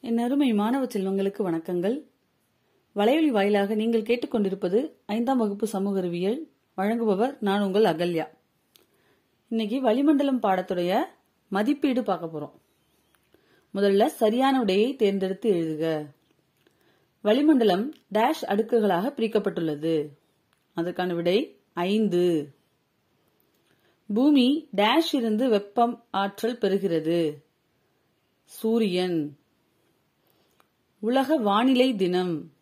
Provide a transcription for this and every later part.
என் அருமை மாணவ செல்வங்களுக்கு வணக்கங்கள். வலையொலி வாயிலாக நீங்கள் கேட்டுக்கொண்டிருப்பது ஐந்தாம் வகுப்பு சமூக அறிவியல் வழங்குபவர் நான் உங்கள் அகல்யா. இன்னைக்கு வளிமண்டலம் பாடத்துடைய மதிப்பீடு பார்க்க போறோம். முதல்ல சரியான உடையை தேர்ந்தெடுத்து எழுதுக. வளிமண்டலம் டேஷ் அடுக்குகளாக பிரிக்கப்பட்டுள்ளது. அதற்கான விடை ஐந்து. பூமி டேஷ் இருந்து வெப்பம் ஆற்றல் பெறுகிறது. சூரியன் உலக வானிலை தினம்.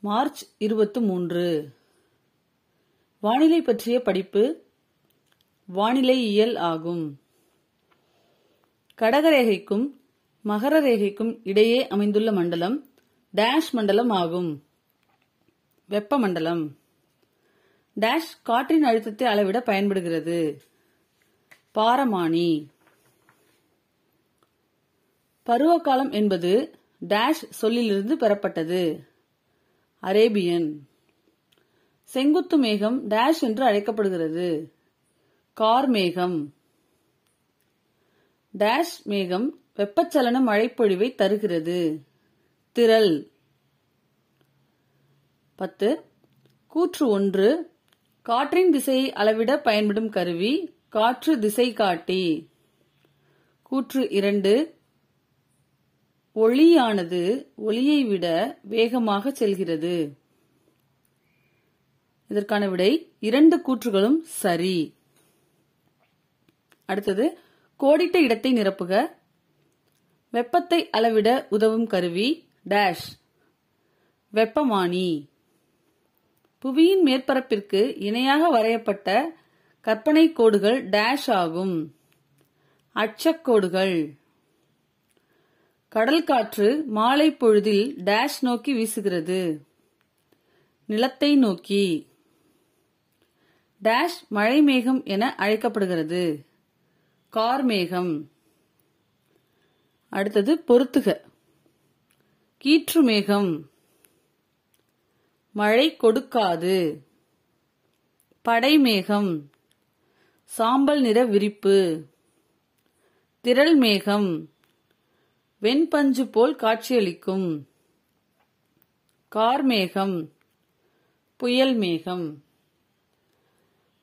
மார்ச் இருபத்து மூன்று. வானிலை பற்றிய படிப்பு வானிலையியல் ஆகும். கடகரேகைக்கும் மகர ரேகைக்கும் இடையே அமைந்துள்ள மண்டலம் டேஷ் மண்டலம் ஆகும். வெப்பமண்டலம் டேஷ் காற்றின் அழுத்தத்தை அளவிட பயன்படுகிறது. பாரமானி பருவகாலம் என்பது டேஷ் சொல்லிலிருந்து பெறப்பட்டது. அரேபியன். செங்குத்து மேகம் டேஷ் என்று அழைக்கப்படுகிறது. கார் மேகம். டேஷ் மேகம் வெப்பச்சலன மழைப்பொழிவை தருகிறது. திரள். பத்து. கூற்று ஒன்று. காற்றின் திசையை அளவிட பயன்படும் கருவி காற்று திசை காட்டி. கூற்று இரண்டு. ஒளியானது ஒளியை விட வேகமாக செல்கிறது. இதற்கான விடை இரண்டு கூற்றுகளும் சரி. அடுத்தது கோடிட்ட இடத்தை நிரப்புக. வெப்பத்தை அளவிட உதவும் கருவி டேஷ் வெப்பமானி. புவியின் மேற்பரப்பிற்கு இணையாக வரையப்பட்ட கற்பனை கோடுகள் டேஷ் ஆகும். அச்சக்கோடுகள் கடல் காற்று மாலை பொழுதில் டேஷ் நோக்கி வீசுகிறது. நிலத்தை நோக்கி. டேஷ் மழை மேகம் என அழைக்கப்படுகிறது. கார் மேகம். அடுத்தது பொருத்துக கீற்று மேகம். மழை கொடுக்காது. படைமேகம் சாம்பல் நிற விரிப்பு. திரள் மேகம். வெண்பஞ்சு போல் காட்சியளிக்கும். கார்மேகம் புயல் மேகம்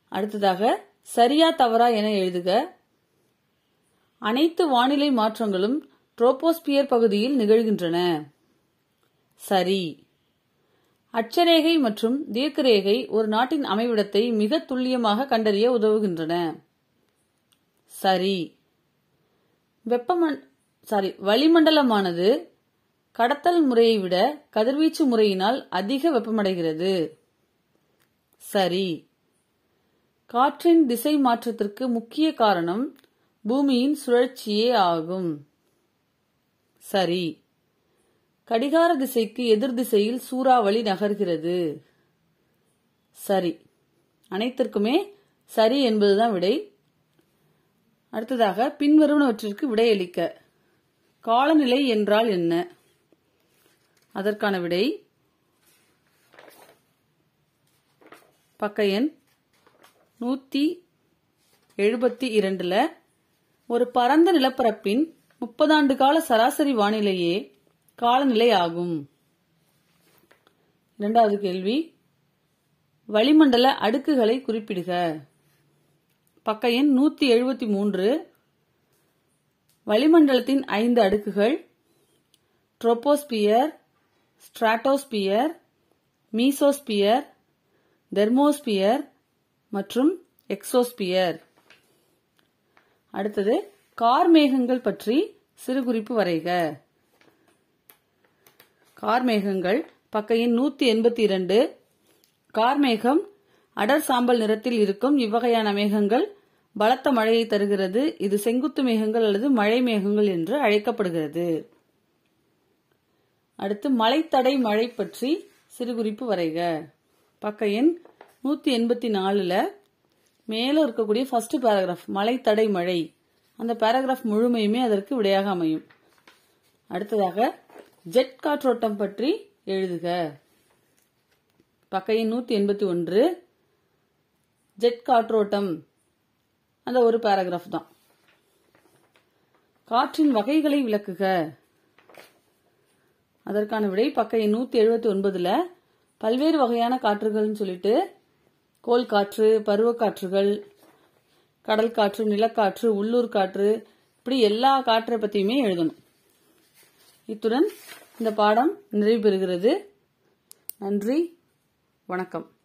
அடுத்ததாக சரியா தவறா என எழுதுக. அனைத்து வானிலை மாற்றங்களும் ட்ரோபோஸ்பியர் பகுதியில் நிகழ்கின்றன. சரி. அட்சரேகை மற்றும் தீர்க்கரேகை ஒரு நாட்டின் அமைவிடத்தை மிக துல்லியமாக கண்டறிய உதவுகின்றன. சரி. வெப்பமண் சாரி வளிமண்டலமானது கடத்தல் முறையை விட கதிர்வீச்சு முறையினால் அதிக வெப்பமடைகிறது. சரி. காற்றின் திசை மாற்றத்திற்கு முக்கிய காரணம் பூமியின் சுழற்சியே ஆகும். சரி. கடிகார திசைக்கு எதிர் திசையில் சூறாவளி நகர்கிறது. சரி. அனைத்திற்குமே சரி என்பதுதான் விடை. அடுத்ததாக பின்வருவனவற்றிற்கு விடையளிக்க. காலநிலை என்றால் என்ன? அதற்கான விடை பக்க எண் நூத்தி எழுபத்தி இரண்டுல ஒரு பரந்த நிலப்பரப்பின் முப்பதாண்டு கால சராசரி வானிலையே காலநிலை ஆகும். இரண்டாவது கேள்வி வளிமண்டல அடுக்குகளை குறிப்பிடுக. பக்க எண் நூத்தி எழுபத்தி மூன்று வளிமண்டலத்தின் ஐந்து அடுக்குகள் ட்ரோபோஸ்பியர் ஸ்ட்ராட்டோஸ்பியர் மீசோஸ்பியர் தெர்மோஸ்பியர் மற்றும் எக்ஸோஸ்பியர் அடுத்தது கார்மேகங்கள் பற்றி சிறு குறிப்பு வரைக. கார்மேகங்கள் பக்கையின் நூத்தி எண்பத்தி இரண்டு. கார்மேகம் அடர் சாம்பல் நிறத்தில் இருக்கும் இவ்வகையான மேகங்கள் பலத்த மழையை தருகிறது. இது செங்குத்து மேகங்கள் அல்லது மழை மேகங்கள் என்று அழைக்கப்படுகிறது. அடுத்து மலைத்தடை மழை பற்றி சிறு குறிப்பு வரைக. பக்க எண் நூத்தி எண்பத்தி நாலுல மேல இருக்கக்கூடிய ஃபர்ஸ்ட் பேராகிராஃப் மலைத்தடை மழை. அந்த பேராகிராஃப் முழுமையுமே அதற்கு விடையாக அமையும். அடுத்ததாக ஜெட் காற்றோட்டம் பற்றி எழுதுக. பக்க எண் நூத்தி எண்பத்தி ஒன்று ஜெட் காற்றோட்டம். அந்த ஒரு பேராகிராஃப் தான். காற்றின் வகைகளை விளக்குக. அதற்கான விடை பக்க நூற்றி எழுபத்தி ஒன்பதுல பல்வேறு வகையான காற்றுகள்னு சொல்லிட்டு கோல் காற்று பருவக்காற்றுகள் கடல் காற்று நிலக்காற்று உள்ளூர் காற்று இப்படி எல்லா காற்றை பற்றியுமே எழுதணும். இத்துடன் இந்த பாடம் நிறைவு பெறுகிறது. நன்றி வணக்கம்.